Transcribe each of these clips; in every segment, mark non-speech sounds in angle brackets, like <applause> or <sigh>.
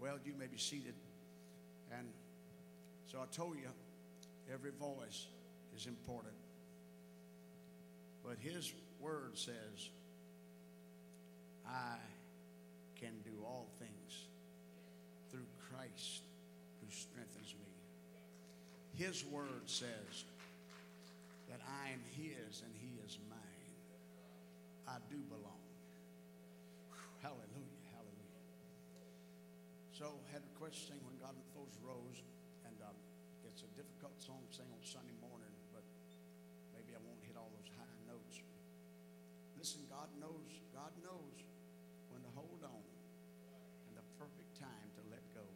Well, you may be seated. And so I told you, every voice is important. But his word says, I can do all things through Christ who strengthens me. His word says that I am his and he is mine. I do belong. Sing when God throws rose, and um, it's a difficult song to sing on Sunday morning, but maybe I won't hit all those high notes. Listen, God knows, God knows when to hold on and the perfect time to let go.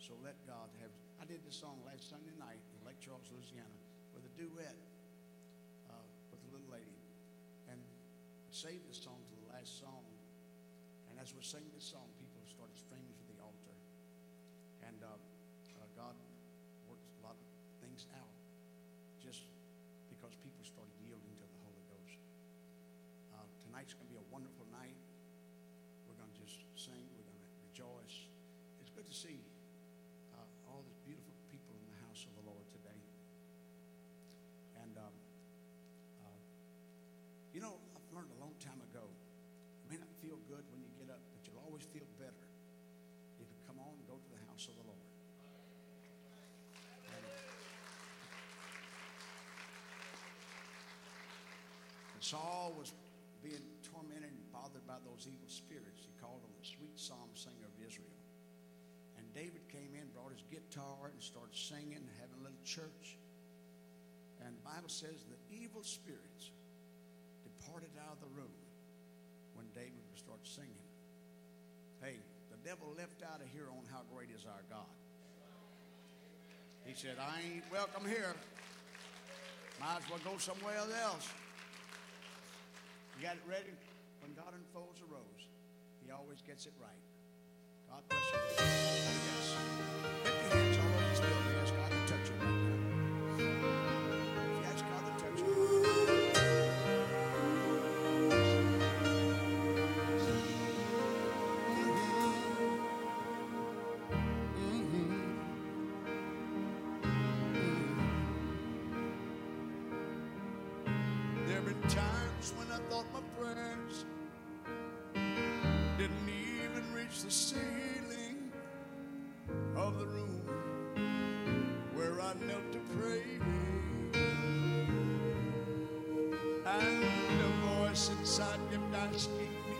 So let God have. I did this song last Sunday night in Lake Charles, Louisiana, with a duet uh, with a little lady, and saved this song to the last song. And as we sing this song, people started streaming to the altar, and uh, uh, God worked a lot of things out just because people started yielding to the Holy Ghost. Uh, tonight's going to be a wonderful night. We're going to just sing. We're going to rejoice. It's good see uh, all these beautiful people in the house of the Lord today. And um, uh, you know, I've learned a long time ago. It may not feel good when you get up, but you'll always feel better if you come on and go to the house of the Lord. And, and Saul was being tormented and bothered by those evil spirits. He called him the sweet psalm singer David came in, brought his guitar, and started singing, having a little church. And the Bible says the evil spirits departed out of the room when David would start singing. Hey, the devil left out of here on how great is our God. He said, I ain't welcome here. Might as well go somewhere else. You got it ready? When God unfolds a rose, He always gets it right. God bless you. Ceiling of the room where I knelt to pray. And a voice inside kept asking me,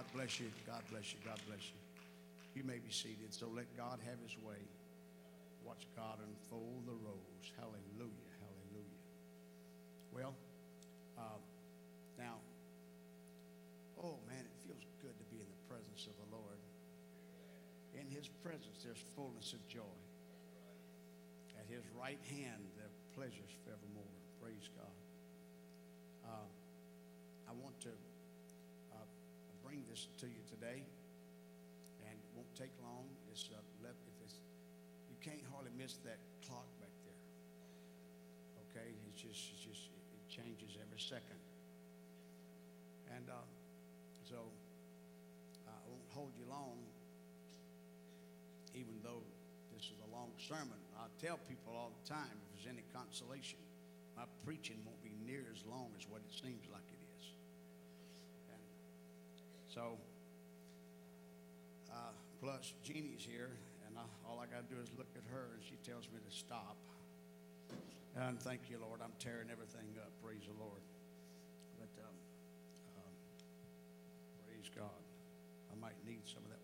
God bless you. God bless you. God bless you. You may be seated. So let God have his way. Watch God unfold the rose. Hallelujah. Hallelujah. Well, uh, now, oh man, it feels good to be in the presence of the Lord. In his presence, there's fullness of joy. At his right hand, there are pleasures forevermore. Praise God. Uh, I want to uh, bring to you today, and it won't take long. It's, uh, if it's, you can't hardly miss that clock back there. Okay, it's just, it's just it changes every second. And uh, so I won't hold you long, even though this is a long sermon. I tell people all the time, if there's any consolation, my preaching won't be near as long as what it seems like it so, uh, plus Jeannie's here, and I, all I got to do is look at her, and she tells me to stop. And thank you, Lord. I'm tearing everything up. Praise the Lord. But um, um, praise God. I might need some of that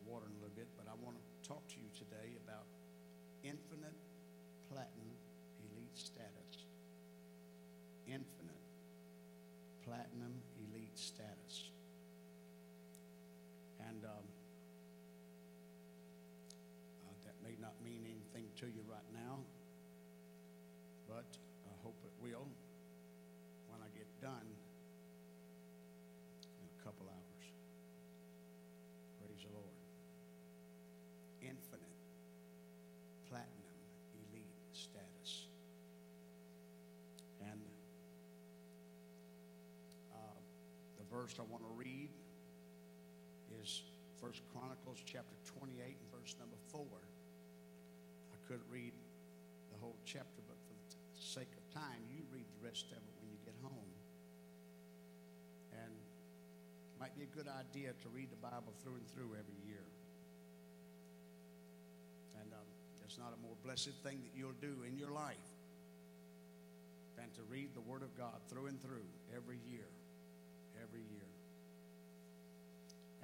verse I want to read is First Chronicles chapter 28 and verse number 4. I couldn't read the whole chapter, but for the sake of time, you read the rest of it when you get home. And it might be a good idea to read the Bible through and through every year. And um, not a more blessed thing that you'll do in your life than to read the Word of God through and through every year. Every year.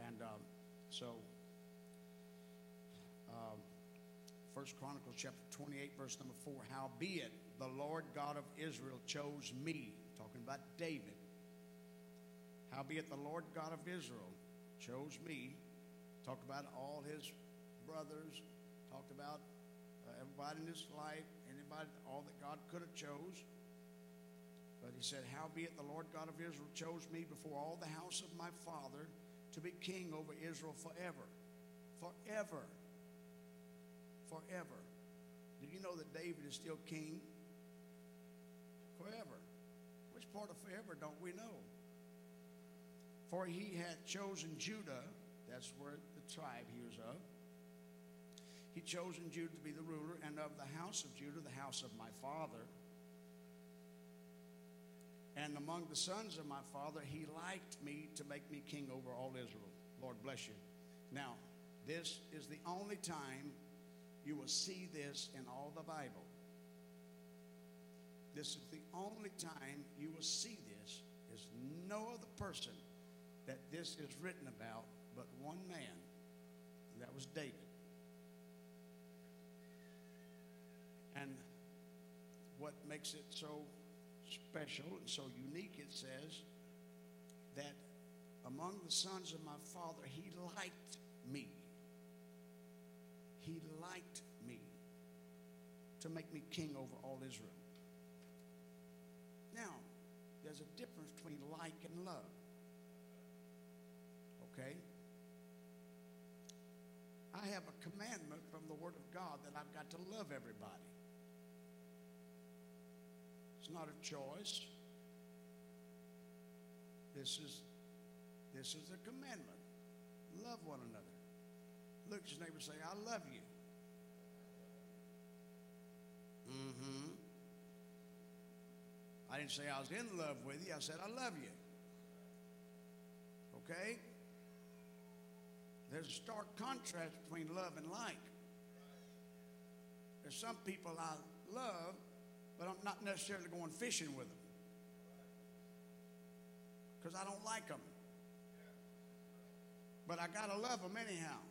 And um, so, um, First Chronicles chapter 28, verse number 4. Howbeit, the Lord God of Israel chose me, talking about David. Howbeit, the Lord God of Israel chose me, talked about all his brothers, talked about uh, everybody in his life, anybody, all that God could have chose. He said, Howbeit, the Lord God of Israel chose me before all the house of my father to be king over Israel forever. Forever. Forever. Do you know that David is still king? Forever. Which part of forever don't we know? For he had chosen Judah, that's where the tribe he was of. He chosen Judah to be the ruler, and of the house of Judah, the house of my father. And among the sons of my father, he liked me to make me king over all Israel. Lord bless you. Now, this is the only time you will see this in all the Bible. This is the only time you will see this. There's no other person that this is written about but one man, and that was David. And what makes it so special and so unique, it says that among the sons of my father, he liked me. He liked me to make me king over all Israel. Now, there's a difference between like and love. Okay? I have a commandment from the Word of God that I've got to love everybody. Not a choice. This is this is a commandment. Love one another. Look at your neighbor say, I love you. Mm-hmm. I didn't say I was in love with you. I said I love you. Okay? There's a stark contrast between love and like. There's some people I love, but I'm not necessarily going fishing with them because I don't like them. But I got to love them anyhow.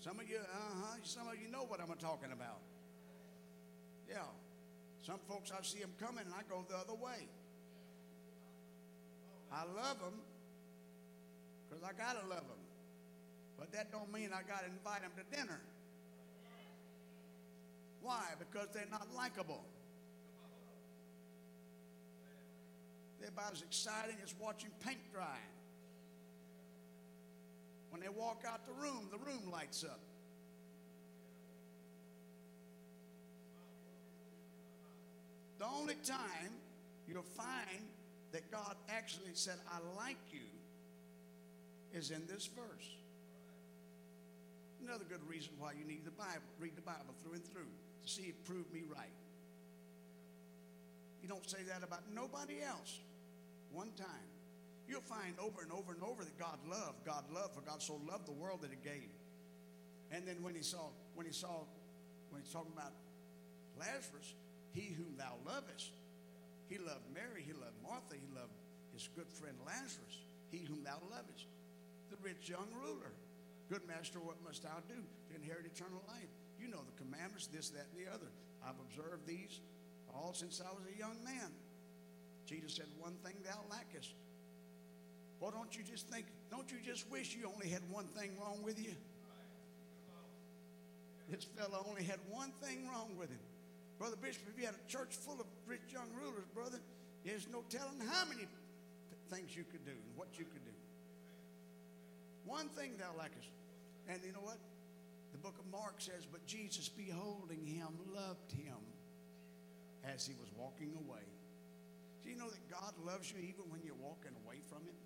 Some of you, uh huh, some of you know what I'm talking about. Yeah. Some folks, I see them coming and I go the other way. I love them because I got to love them. But that don't mean I got to invite them to dinner. Why? Because they're not likable. They're about as exciting as watching paint dry. When they walk out the room, the room lights up. The only time you'll find that God actually said, I like you, is in this verse. Another good reason why you need the Bible, read the Bible through and through see it proved me right. You don't say that about nobody else. One time. You'll find over and over and over that God loved, God loved, for God so loved the world that he gave. And then when he saw, when he saw, when he's talking about Lazarus, he whom thou lovest, he loved Mary, he loved Martha, he loved his good friend Lazarus, he whom thou lovest. The rich young ruler. Good master, what must thou do to inherit eternal life? You know the commandments, this, that, and the other. I've observed these all since I was a young man. Jesus said, One thing thou lackest. Well, don't you just think, don't you just wish you only had one thing wrong with you? This fellow only had one thing wrong with him. Brother Bishop, if you had a church full of rich young rulers, brother, there's no telling how many things you could do and what you could do. One thing thou lackest. And you know what? The book of Mark says, But Jesus, beholding him, loved him as he was walking away. Do you know that God loves you even when you're walking away from him?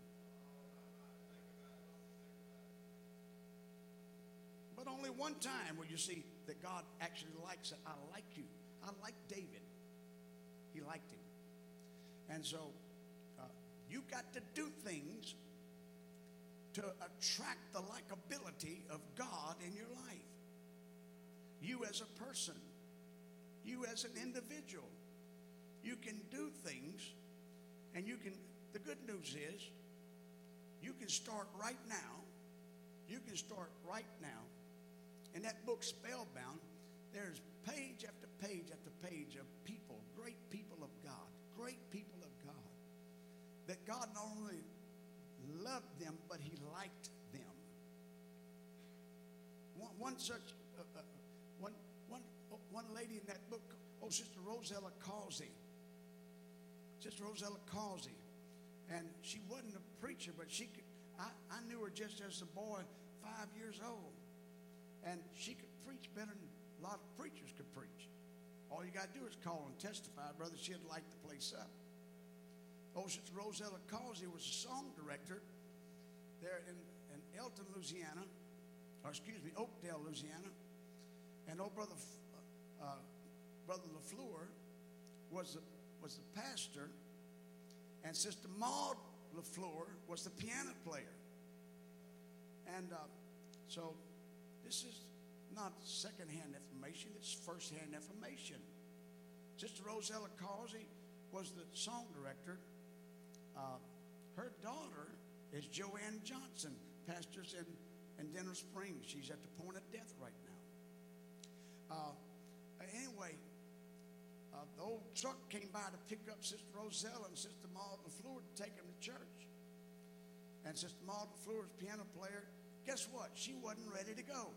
But only one time will you see that God actually likes it. I like you. I like David. He liked him. And so uh, you got to do things to attract the likability of God in your life. You as a person, you as an individual, you can do things, and you can. The good news is, you can start right now. You can start right now. In that book, Spellbound, there's page after page after page of people, great people of God, great people of God, that God not only loved them, but He liked them. One, one such, uh, uh, one, one, one lady in that book, oh, Sister Rosella Causey. Sister Rosella Causey. And she wasn't a preacher, but she could, I, I knew her just as a boy, five years old. And she could preach better than a lot of preachers could preach. All you got to do is call and testify, brother. She'd light the place up. Rosella Causey was a song director there in, in Elton, Louisiana, or excuse me, Oakdale, Louisiana. And old brother, uh, uh, brother LaFleur was the was the pastor, and Sister Maud LaFleur was the piano player. And uh, so this is not secondhand information, it's firsthand information. Sister Rosella Causey was the song director. Uh, her daughter is Joanne Johnson, pastors in, in Denham Springs. She's at the point of death right now. Uh, anyway, uh, the old truck came by to pick up Sister Rosella and Sister Maud LaFleur to take them to church. And Sister Maud LaFleur was piano player. Guess what? She wasn't ready to go.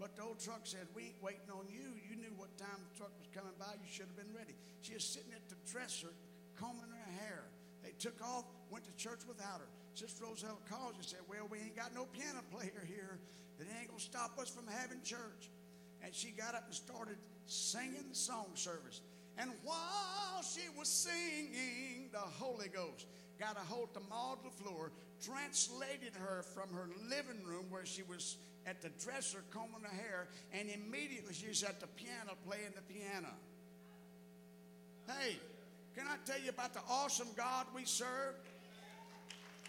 But the old truck said, We ain't waiting on you. You knew what time the truck was coming by. You should have been ready. She was sitting at the dresser, combing her hair. They took off, went to church without her. Sister Rosella Causey said, Well, we ain't got no piano player here. It ain't going to stop us from having church. And she got up and started singing the song service. And while she was singing, the Holy Ghost got a hold of Maud LaFleur, translated her from her living room where she was at the dresser combing her hair, and immediately she's at the piano playing the piano. Hey, can I tell you about the awesome God we serve?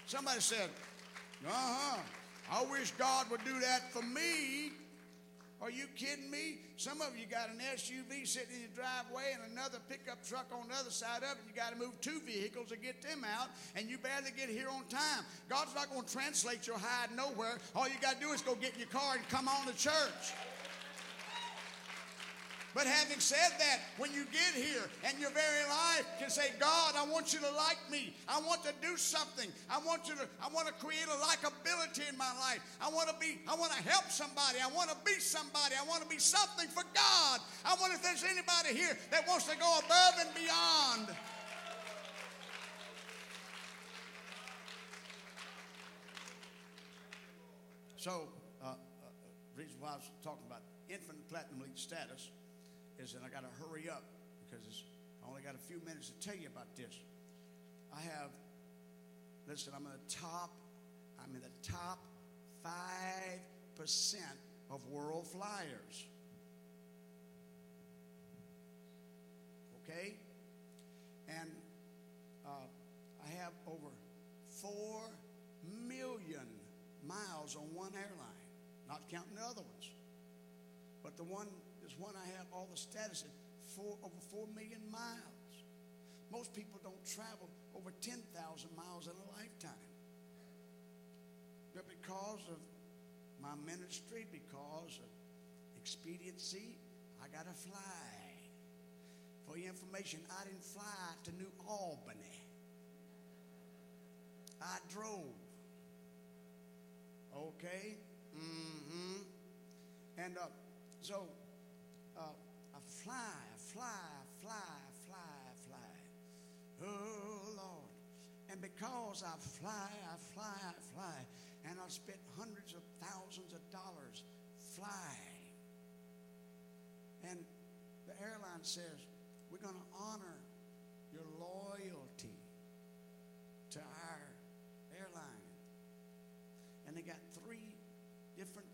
Somebody said, uh huh, I wish God would do that for me. Are you kidding me? Some of you got an SUV sitting in your driveway and another pickup truck on the other side of it. You got to move two vehicles to get them out, and you barely get here on time. God's not going to translate your hide nowhere. All you got to do is go get in your car and come on to church. But having said that, when you get here and your very life can say, God, I want you to like me. I want to do something. I want you to, I want to create a likability in my life. I want to be, I want to help somebody. I want to be somebody. I want to be something for God. I wonder if there's anybody here that wants to go above and beyond. So, uh, uh, reason why I was talking about infinite platinum elite status is that I got to hurry up because I only got a few minutes to tell you about this. I have, listen, I'm in the top, I'm in the top 5% of world flyers. Okay? And uh, I have over 4 million miles on one airline, not counting the other ones. But the one is one I have all the status at four, over 4 million miles. Most people don't travel over 10,000 miles in a lifetime. But because of my ministry, because of expediency, I got to fly. For your information, I didn't fly to New Albany. I drove. Okay? Mm-hmm. And uh, so fly, fly, fly, fly, fly. Oh, Lord. And because I fly, I fly, I fly, and I've spent hundreds of thousands of dollars flying. And the airline says, we're going to honor your loyalty to our airline. And they got three different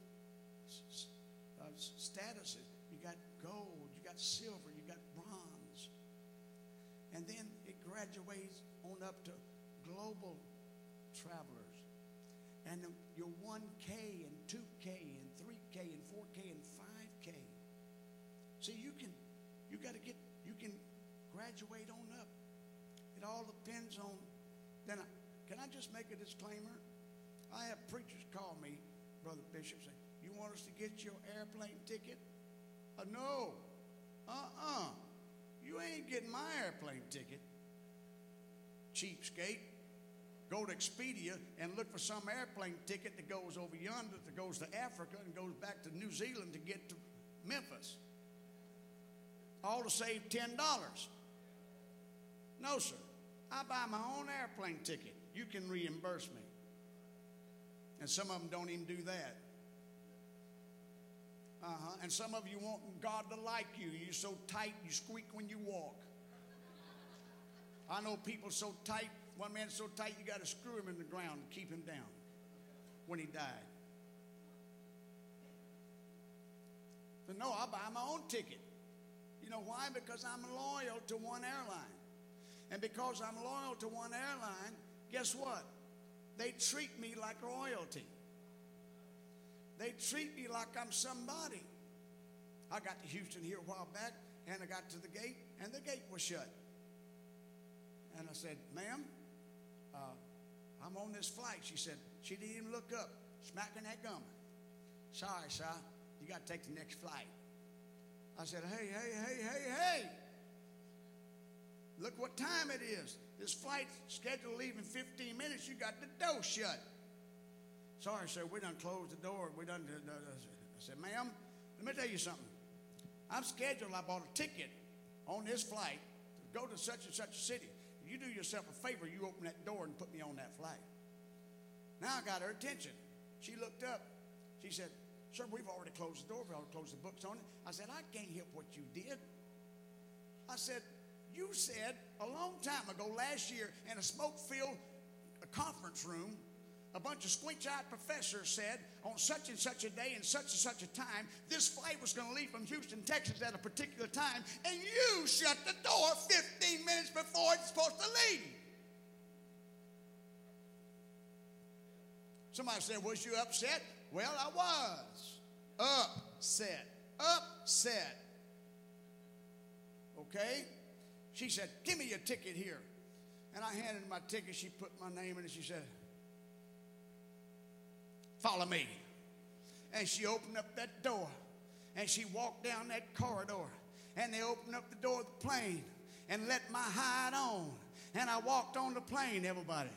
uh, statuses you got gold, you got silver, you got bronze. And then it graduates on up to global travelers. And your 1K and 2K and 3K and 4K and 5K. See, you can, you got to get, you can graduate on up. It all depends on, then I, can I just make a disclaimer? I have preachers call me, Brother Bishop, say, you want us to get your airplane ticket? Uh, no. Uh-uh. You ain't getting my airplane ticket. Cheapskate. Go to Expedia and look for some airplane ticket that goes over yonder, that goes to Africa and goes back to New Zealand to get to Memphis. All to save $10. No, sir. I buy my own airplane ticket. You can reimburse me. And some of them don't even do that. Uh-huh. And some of you want God to like you. You're so tight, you squeak when you walk. I know people so tight, one man's so tight you got to screw him in the ground to keep him down when he died. So no, I buy my own ticket. You know why? Because I'm loyal to one airline. And because I'm loyal to one airline, guess what? They treat me like royalty. They treat me like I'm somebody. I got to Houston here a while back, and I got to the gate, and the gate was shut. And I said, Ma'am, uh, I'm on this flight. She said, She didn't even look up, smacking that gum. Sorry, sir, you got to take the next flight. I said, Hey, hey, hey, hey, hey. Look what time it is. This flight's scheduled to leave in 15 minutes. You got the door shut. Sorry, sir, we done closed the door. We done. I said, ma'am, let me tell you something. I'm scheduled. I bought a ticket on this flight to go to such and such a city. You do yourself a favor. You open that door and put me on that flight. Now I got her attention. She looked up. She said, Sir, we've already closed the door. We've already closed the books on it. I said, I can't help what you did. I said, You said a long time ago, last year, in a smoke filled conference room, a bunch of squinch-eyed professors said on such and such a day and such and such a time, this flight was going to leave from Houston, Texas at a particular time, and you shut the door 15 minutes before it's supposed to leave. Somebody said, Was you upset? Well, I was. Upset. Upset. Okay? She said, Give me your ticket here. And I handed my ticket. She put my name in it. She said, Follow me. And she opened up that door. And she walked down that corridor. And they opened up the door of the plane and let my hide on. And I walked on the plane, everybody.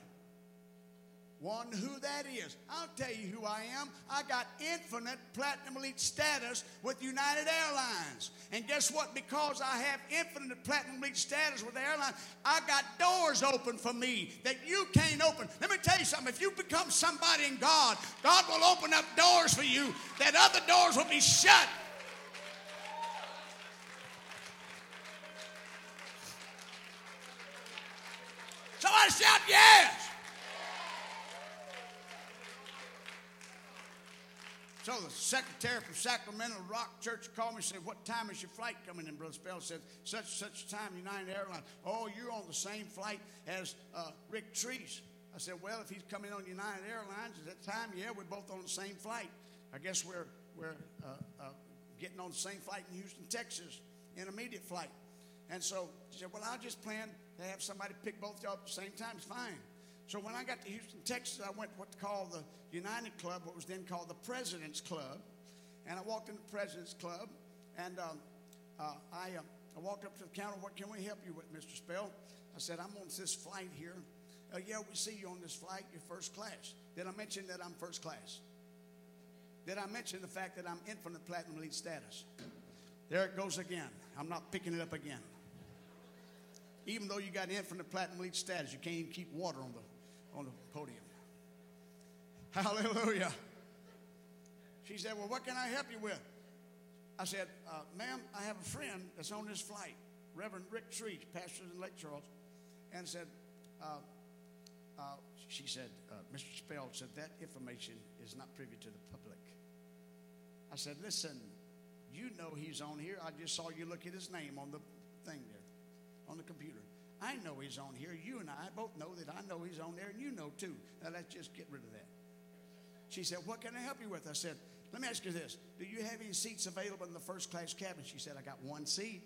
Wonder who that is. I'll tell you who I am. I got infinite platinum elite status with United Airlines. And guess what? Because I have infinite platinum elite status with the airline, I got doors open for me that you can't open. Let me tell you something. If you become somebody in God, God will open up doors for you that other doors will be shut. Somebody shout yes. So the secretary from Sacramento Rock Church called me and said, What time is your flight coming in, Brother Spell? said, Such such time, United Airlines. Oh, you're on the same flight as uh, Rick Treese. I said, Well, if he's coming on United Airlines at that time, yeah, we're both on the same flight. I guess we're, we're uh, uh, getting on the same flight in Houston, Texas, intermediate flight. And so she said, Well, I'll just plan to have somebody pick both of y'all at the same time. It's fine. So when I got to Houston, Texas, I went to what's called the United Club, what was then called the President's Club. And I walked in the President's Club, and um, uh, I, uh, I walked up to the counter. What can we help you with, Mr. Spell? I said, I'm on this flight here. Uh, yeah, we see you on this flight. You're first class. Did I mention that I'm first class? Did I mention the fact that I'm infinite platinum elite status? There it goes again. I'm not picking it up again. Even though you got infinite platinum elite status, you can't even keep water on the, on the podium. Hallelujah. She said, Well, what can I help you with? I said, uh, Ma'am, I have a friend that's on this flight, Reverend Rick Treese, pastor in Lake Charles, and said, uh, uh, She said, uh, Mr. Spell said, That information is not privy to the public. I said, Listen, you know he's on here. I just saw you look at his name on the thing there on the computer. I know he's on here. You and I both know that I know he's on there, and you know too. Now let's just get rid of that. She said, What can I help you with? I said, Let me ask you this Do you have any seats available in the first class cabin? She said, I got one seat.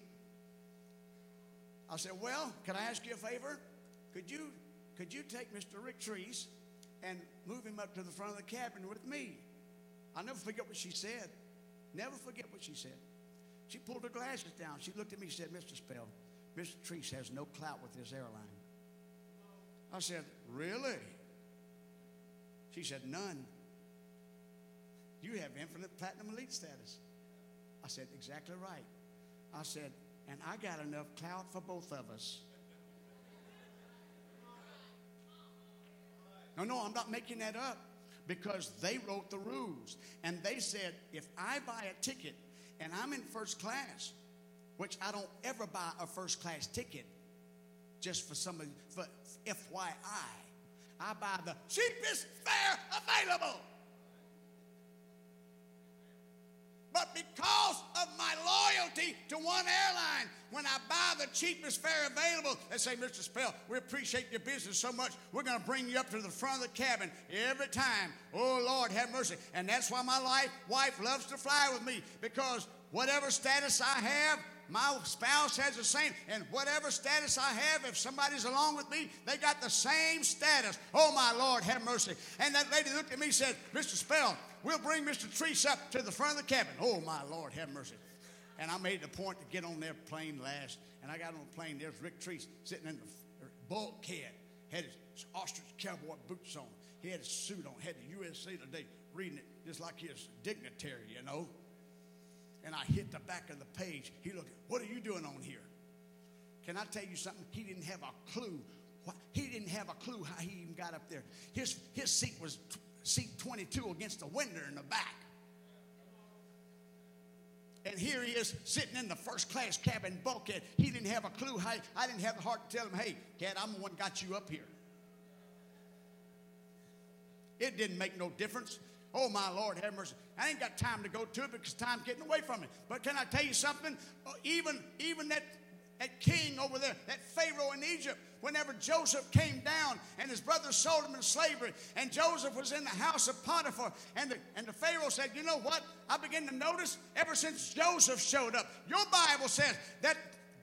I said, Well, can I ask you a favor? Could you could you take Mr. Rick Treese and move him up to the front of the cabin with me? I'll never forget what she said. Never forget what she said. She pulled her glasses down. She looked at me and said, Mr. Spell, Mr. Treese has no clout with his airline. I said, Really? She said, None. You have infinite platinum elite status. I said, Exactly right. I said, And I got enough clout for both of us. No, no, I'm not making that up because they wrote the rules. And they said, if I buy a ticket and I'm in first class, which I don't ever buy a first class ticket just for somebody, for FYI. I buy the cheapest fare available. But because of my loyalty to one airline, when I buy the cheapest fare available, they say, Mr. Spell, we appreciate your business so much. We're going to bring you up to the front of the cabin every time. Oh, Lord, have mercy. And that's why my life, wife loves to fly with me because whatever status I have, my spouse has the same, and whatever status I have, if somebody's along with me, they got the same status. Oh, my Lord, have mercy. And that lady looked at me and said, Mr. Spell, we'll bring Mr. Treese up to the front of the cabin. Oh, my Lord, have mercy. And I made the point to get on their plane last, and I got on the plane. There's Rick Treese sitting in the bulkhead, had his ostrich cowboy boots on. He had his suit on, had the USA Today, reading it just like his dignitary, you know and I hit the back of the page. He looked, What are you doing on here? Can I tell you something? He didn't have a clue. He didn't have a clue how he even got up there. His, his seat was seat 22 against the window in the back. And here he is sitting in the first class cabin bulkhead. He didn't have a clue. How, I didn't have the heart to tell him, hey, Dad, I'm the one got you up here. It didn't make no difference. Oh, my Lord, have mercy. I ain't got time to go to it because time's getting away from me. But can I tell you something? Uh, even, even that that king over there, that Pharaoh in Egypt, whenever Joseph came down and his brothers sold him in slavery, and Joseph was in the house of Potiphar, and the, and the Pharaoh said, You know what? I begin to notice ever since Joseph showed up, your Bible says that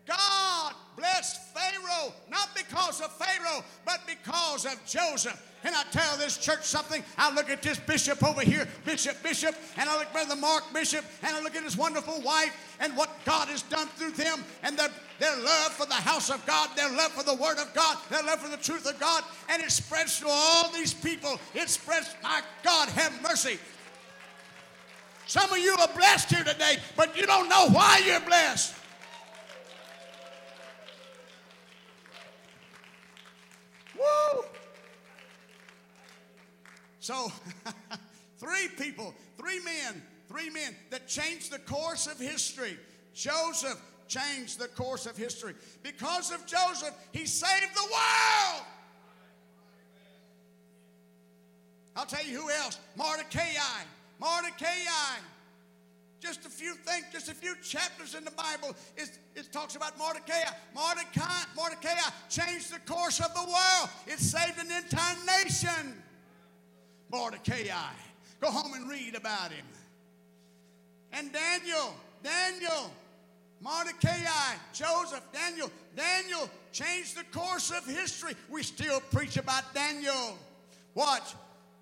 God blessed Pharaoh, not because of Pharaoh, but because of Joseph. And I tell this church something. I look at this bishop over here, Bishop, Bishop, and I look at Brother Mark Bishop, and I look at his wonderful wife and what God has done through them and their, their love for the house of God, their love for the Word of God, their love for the truth of God, and it spreads to all these people. It spreads, my God, have mercy. Some of you are blessed here today, but you don't know why you're blessed. Woo! So, <laughs> three people, three men, three men that changed the course of history. Joseph changed the course of history. Because of Joseph, he saved the world. I'll tell you who else. Mordecai. Mordecai. Just a few things, just a few chapters in the Bible, it, talks about Mordecai. Mordecai. Mordecai changed the course of the world. It saved an entire nation. Mordecai. Go home and read about him. And Daniel, Daniel, Mordecai, Joseph, Daniel, Daniel changed the course of history. We still preach about Daniel. Watch.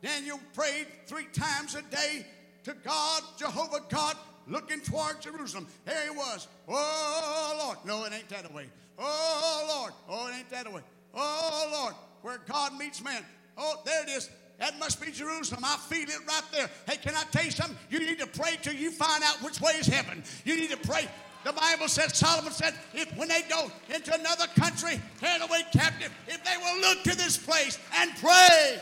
Daniel prayed three times a day to God, Jehovah God, looking toward Jerusalem. There he was. Oh, Lord. No, it ain't that way. Oh, Lord. Oh, it ain't that way. Oh, Lord. Where God meets man. Oh, there it is. That must be Jerusalem. I feel it right there. Hey, can I tell you something? You need to pray till you find out which way is heaven. You need to pray. The Bible says, Solomon said, if when they go into another country, carried away captive, if they will look to this place and pray,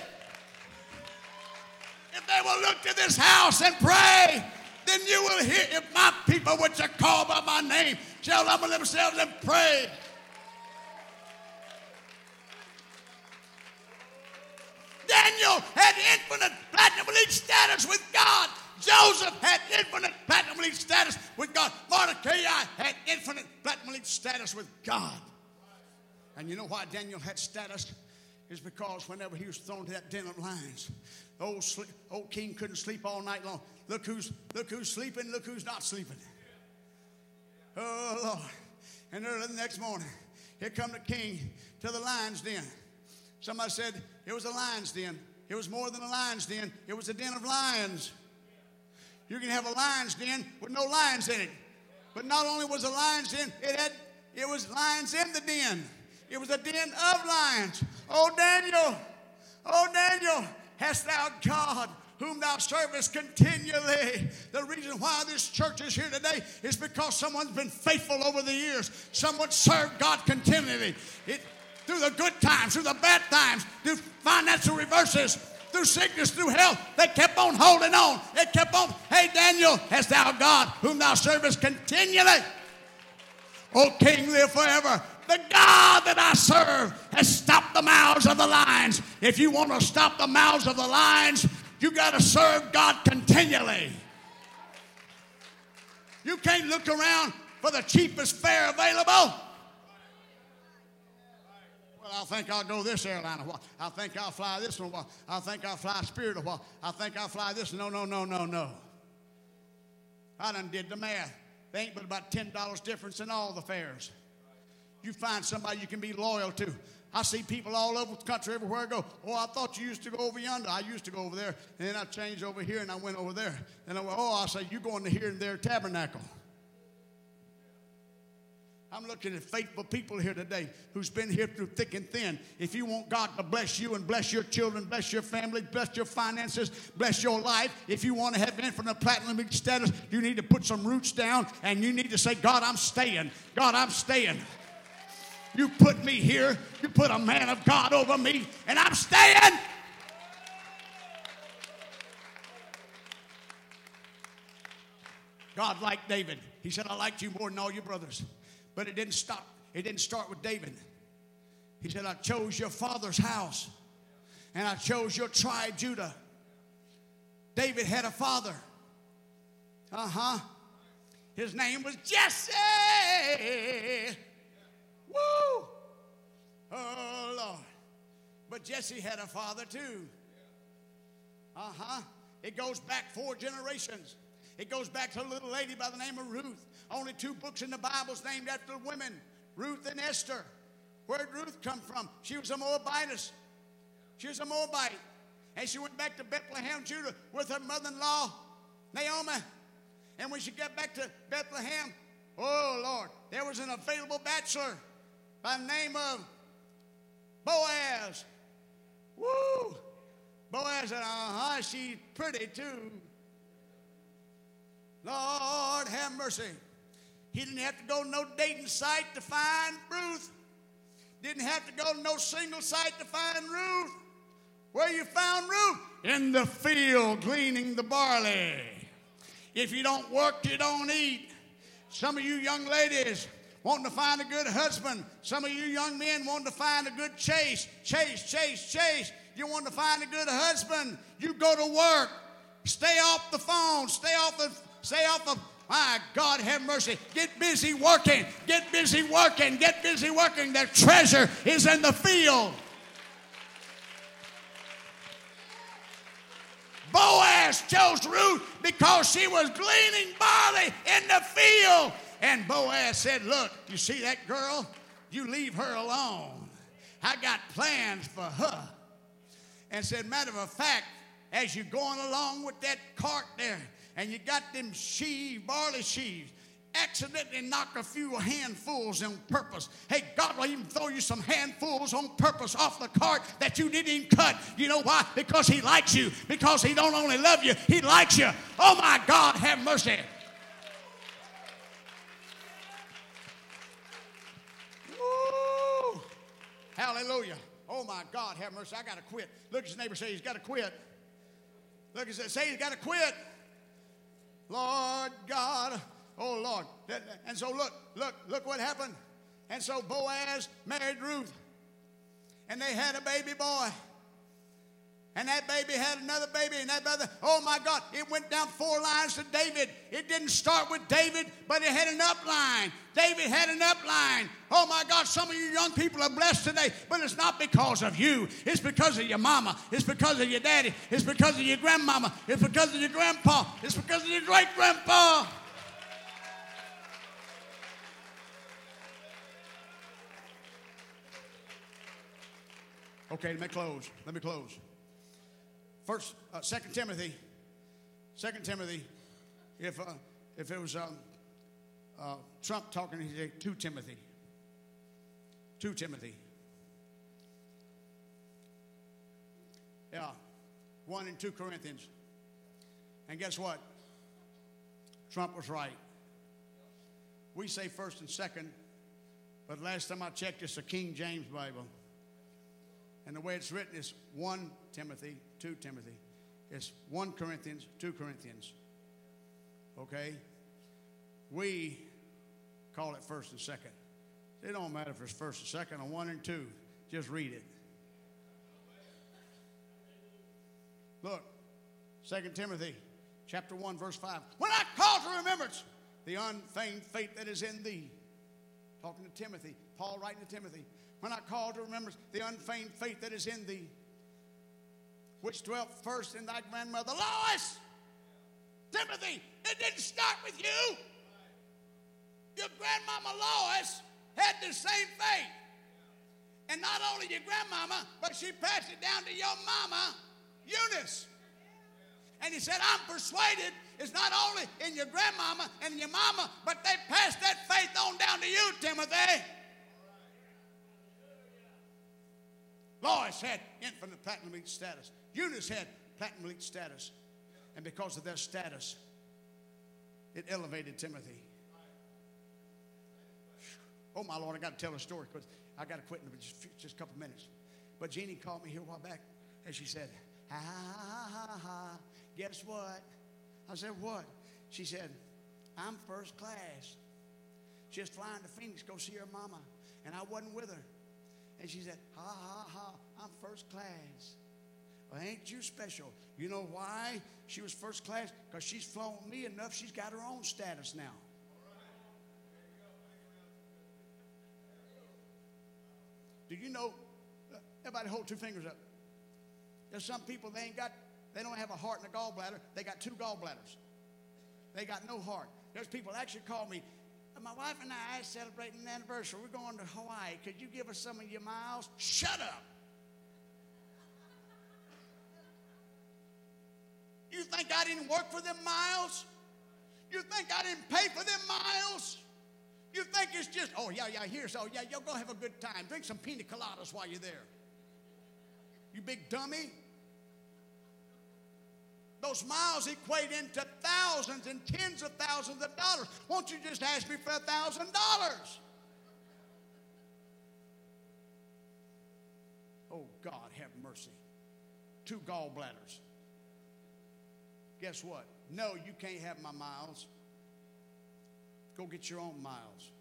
if they will look to this house and pray, then you will hear, if my people which are called by my name shall humble themselves and pray. Daniel had infinite platinum elite status with God. Joseph had infinite platinum elite status with God. Mordecai had infinite platinum elite status with God. And you know why Daniel had status? Is because whenever he was thrown to that den of lions, old, old king couldn't sleep all night long. Look who's, look who's sleeping, look who's not sleeping. Oh, Lord. And early the next morning, here come the king to the lion's den. Somebody said it was a lion's den. It was more than a lion's den, it was a den of lions. You can have a lion's den with no lions in it. But not only was a lion's den, it had it was lions in the den. It was a den of lions. Oh Daniel, oh Daniel, hast thou God whom thou servest continually. The reason why this church is here today is because someone's been faithful over the years. Someone served God continually. It, through the good times, through the bad times, through financial reverses, through sickness, through health. They kept on holding on. They kept on. Hey, Daniel, hast thou God whom thou servest continually? O King, live forever. The God that I serve has stopped the mouths of the lions. If you want to stop the mouths of the lions, you got to serve God continually. You can't look around for the cheapest fare available. I think I'll go this airline a while. I think I'll fly this one a while. I think I'll fly Spirit a while. I think I'll fly this. No, no, no, no, no. I done did the math. There ain't but about $10 difference in all the fares. You find somebody you can be loyal to. I see people all over the country, everywhere I go. Oh, I thought you used to go over yonder. I used to go over there. And then I changed over here and I went over there. And I went, oh, I say, you going to here and there tabernacle. I'm looking at faithful people here today who's been here through thick and thin. If you want God to bless you and bless your children, bless your family, bless your finances, bless your life, if you want to have infinite platinum status, you need to put some roots down and you need to say, God, I'm staying. God, I'm staying. You put me here, you put a man of God over me, and I'm staying. God liked David. He said, I liked you more than all your brothers. But it didn't stop. It didn't start with David. He said, I chose your father's house and I chose your tribe, Judah. David had a father. Uh huh. His name was Jesse. Woo! Oh, Lord. But Jesse had a father too. Uh huh. It goes back four generations. It goes back to a little lady by the name of Ruth. Only two books in the Bible is named after women Ruth and Esther. Where did Ruth come from? She was a Moabitess. She was a Moabite. And she went back to Bethlehem, Judah, with her mother in law, Naomi. And when she got back to Bethlehem, oh Lord, there was an available bachelor by the name of Boaz. Woo! Boaz said, uh huh, she's pretty too. Lord have mercy. He didn't have to go to no dating site to find Ruth. Didn't have to go to no single site to find Ruth. Where you found Ruth? In the field gleaning the barley. If you don't work, you don't eat. Some of you young ladies wanting to find a good husband. Some of you young men wanting to find a good chase. Chase, chase, chase. You want to find a good husband. You go to work. Stay off the phone. Stay off the stay off of, my God have mercy. Get busy working. Get busy working. Get busy working. The treasure is in the field. Boaz chose Ruth because she was gleaning barley in the field. And Boaz said, Look, you see that girl? You leave her alone. I got plans for her. And said, Matter of fact, as you're going along with that cart there, and you got them sheaves, barley sheaves, accidentally knock a few handfuls on purpose. Hey, God will even throw you some handfuls on purpose off the cart that you didn't even cut. You know why? Because He likes you. Because He don't only love you, He likes you. Oh my God, have mercy. Hallelujah. Oh my God, have mercy. I got to quit. Look at his neighbor say he's got to quit. Look at his say he's got to quit. Lord God. Oh Lord. And so look, look, look what happened. And so Boaz married Ruth. And they had a baby boy. And that baby had another baby, and that brother, oh my God, it went down four lines to David. It didn't start with David, but it had an upline. David had an upline. Oh my God, some of you young people are blessed today, but it's not because of you. It's because of your mama. It's because of your daddy. It's because of your grandmama. It's because of your grandpa. It's because of your great grandpa. Okay, let me close. Let me close. First, uh, Second Timothy, Second Timothy. If uh, if it was um, uh, Trump talking, he'd say to Timothy. To Timothy. Yeah, one and two Corinthians. And guess what? Trump was right. We say first and second, but last time I checked, it's a King James Bible. And the way it's written is 1 Timothy, 2 Timothy. It's 1 Corinthians, 2 Corinthians. Okay? We call it first and second. It don't matter if it's first and second or one and two. Just read it. Look, 2 Timothy chapter 1, verse 5. When I call to remembrance the unfeigned faith that is in thee. Talking to Timothy, Paul writing to Timothy. When I call to remembrance the unfeigned faith that is in thee, which dwelt first in thy grandmother Lois. Timothy, it didn't start with you. Your grandmama Lois had the same faith. And not only your grandmama, but she passed it down to your mama, Eunice. And he said, I'm persuaded it's not only in your grandmama and your mama, but they passed that faith on down to you, Timothy. Lois had infinite platinum status. Eunice had platinum elite status. And because of their status, it elevated Timothy. Oh, my Lord, I got to tell a story because I got to quit in just, just a couple minutes. But Jeannie called me here a while back and she said, ha, ha, ha, ha, guess what? I said, what? She said, I'm first class. Just flying to Phoenix, go see her mama. And I wasn't with her. And she said, ha, ha, ha, I'm first class. Well, ain't you special? You know why she was first class? Because she's flown me enough, she's got her own status now. Do you know? Uh, everybody hold two fingers up. There's some people they ain't got, they don't have a heart and a gallbladder. They got two gallbladders. They got no heart. There's people actually call me. Uh, my wife and I are celebrating an anniversary. We're going to Hawaii. Could you give us some of your miles? Shut up. You think I didn't work for them miles? You think I didn't pay for them miles? You think it's just, oh, yeah, yeah, here's, oh, yeah, you'll go have a good time. Drink some pina coladas while you're there. You big dummy. Those miles equate into thousands and tens of thousands of dollars. Won't you just ask me for a thousand dollars? Oh, God, have mercy. Two gallbladders. Guess what? No, you can't have my miles. Go get your own miles.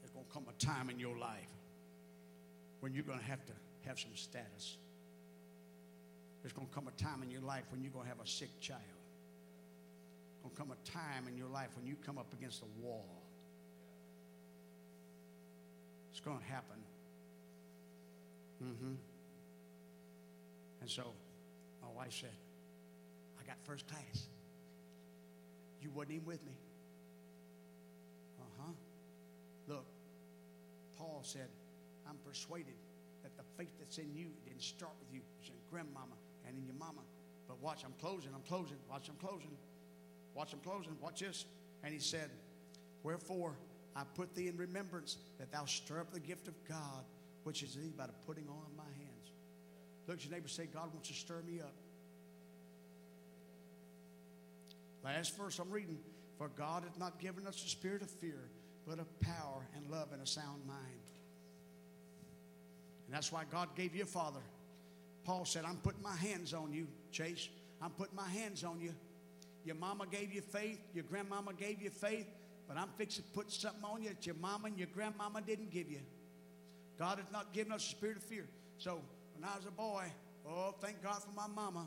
There's going to come a time in your life when you're going to have to have some status. There's going to come a time in your life when you're going to have a sick child. There's going to come a time in your life when you come up against a wall. It's going to happen. Mm-hmm. And so my wife said, I got first class. You wasn't even with me. Uh huh. Look, Paul said, I'm persuaded that the faith that's in you didn't start with you. It's in grandmama and in your mama. But watch, I'm closing, I'm closing. Watch, I'm closing. Watch, I'm closing. Watch this. And he said, Wherefore I put thee in remembrance that thou stir up the gift of God, which is thee by the putting on of my hands. Look at your neighbor say, God wants to stir me up. Last verse I'm reading. For God hath not given us a spirit of fear, but of power and love and a sound mind. And that's why God gave you a father. Paul said, I'm putting my hands on you, Chase. I'm putting my hands on you. Your mama gave you faith, your grandmama gave you faith, but I'm fixing to put something on you that your mama and your grandmama didn't give you. God has not given us a spirit of fear. So when I was a boy, oh, thank God for my mama.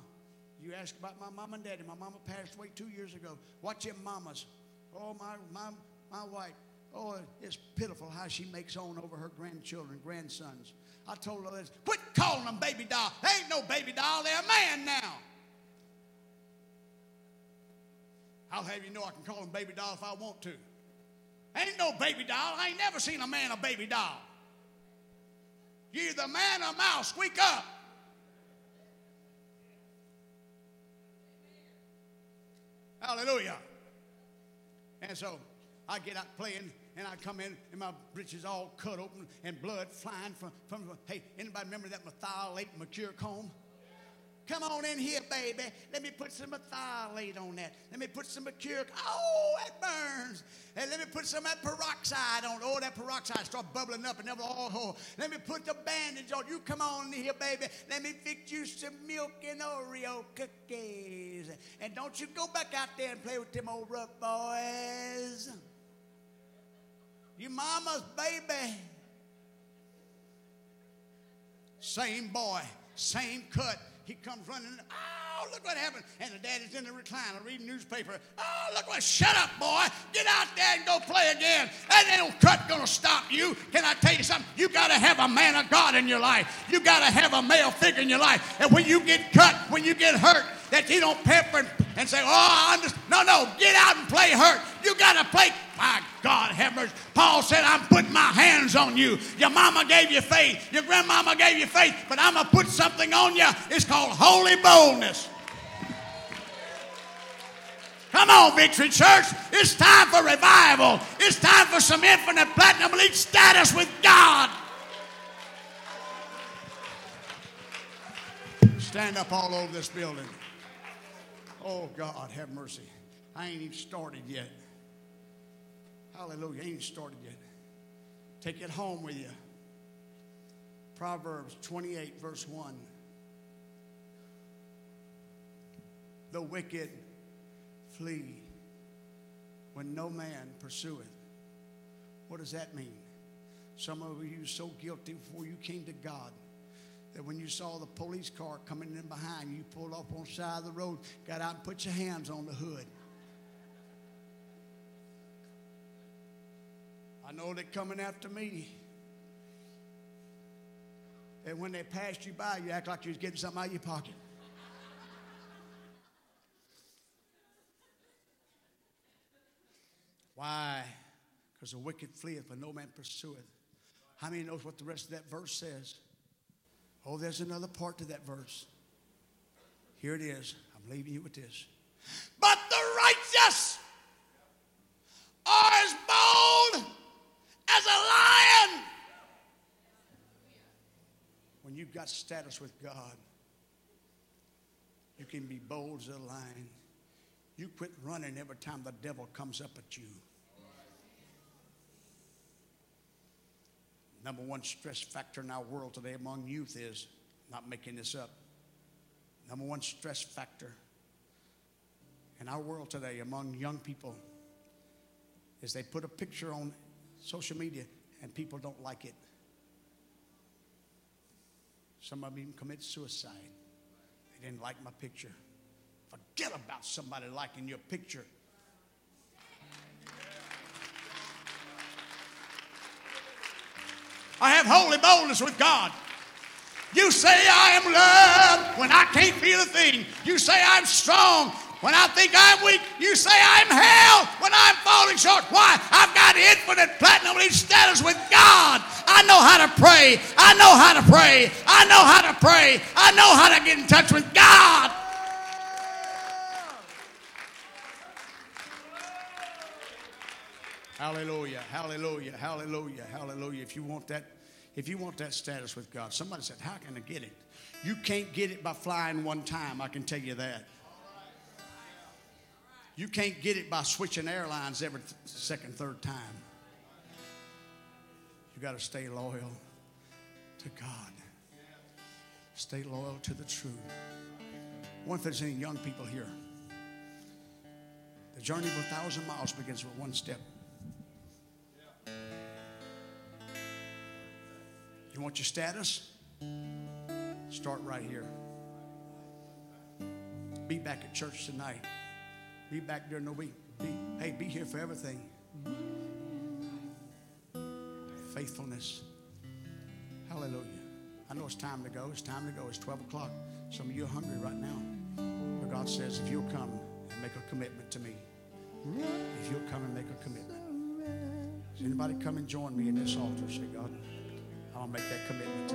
You ask about my mom and daddy. My mama passed away two years ago. Watch your mamas. Oh, my, my, my wife. Oh, it's pitiful how she makes on over her grandchildren, grandsons. I told her this. Quit calling them baby doll. They ain't no baby doll. They're a man now. I'll have you know I can call them baby doll if I want to. Ain't no baby doll. I ain't never seen a man a baby doll. You either man or mouse. Squeak up. Hallelujah. And so I get out playing and I come in and my breeches all cut open and blood flying from, from hey, anybody remember that methylate Mercurochrome? Come on in here, baby. Let me put some methylate on that. Let me put some mercuric. Oh, it burns. And let me put some that peroxide on. Oh, that peroxide start bubbling up and never oh, oh. Let me put the bandage on. You come on in here, baby. Let me fix you some milk and Oreo cookies. And don't you go back out there and play with them old rough boys. You mama's baby. Same boy, same cut, he comes running. Oh, look what happened. And the daddy's in the recliner reading newspaper. Oh, look what. Shut up, boy. Get out there and go play again. That little cut gonna stop you. Can I tell you something? You gotta have a man of God in your life. You gotta have a male figure in your life. And when you get cut, when you get hurt, that you don't pepper and say, "Oh, I understand." No, no. Get out and play hurt. You gotta play. My God, have mercy. Paul said, I'm putting my hands on you. Your mama gave you faith, your grandmama gave you faith, but I'm going to put something on you. It's called holy boldness. Come on, Victory Church. It's time for revival. It's time for some infinite platinum elite status with God. Stand up all over this building. Oh, God, have mercy. I ain't even started yet. Hallelujah. Ain't started yet. Take it home with you. Proverbs 28, verse 1. The wicked flee when no man pursueth. What does that mean? Some of you so guilty before you came to God that when you saw the police car coming in behind you, pulled up on the side of the road, got out and put your hands on the hood. I know they're coming after me. And when they passed you by, you act like you was getting something out of your pocket. Why? Because the wicked fleeth, but no man pursueth. How many knows what the rest of that verse says? Oh, there's another part to that verse. Here it is. I'm leaving you with this. But the righteous are as bold as a lion. When you've got status with God, you can be bold as a lion. You quit running every time the devil comes up at you. Number one stress factor in our world today among youth is not making this up. Number one stress factor in our world today among young people is they put a picture on social media and people don't like it. Some of them commit suicide. They didn't like my picture. Forget about somebody liking your picture. I have holy boldness with God. You say I am loved when I can't feel a thing. You say I'm strong when I think I'm weak. You say I'm hell when I'm falling short. Why? I've got infinite platinum status with God. I know how to pray. I know how to pray. I know how to pray. I know how to get in touch with God. Hallelujah, hallelujah, hallelujah, hallelujah. If you want that, if you want that status with God, somebody said, How can I get it? You can't get it by flying one time, I can tell you that. You can't get it by switching airlines every second, third time. You got to stay loyal to God. Stay loyal to the truth. I wonder if there's any young people here. The journey of a thousand miles begins with one step. You want your status? Start right here. Be back at church tonight. Be back during the week. Be, hey, be here for everything. Faithfulness. Hallelujah. I know it's time to go. It's time to go. It's 12 o'clock. Some of you are hungry right now. But God says, if you'll come and make a commitment to me, if you'll come and make a commitment. Does anybody come and join me in this altar? Say, God, I'll make that commitment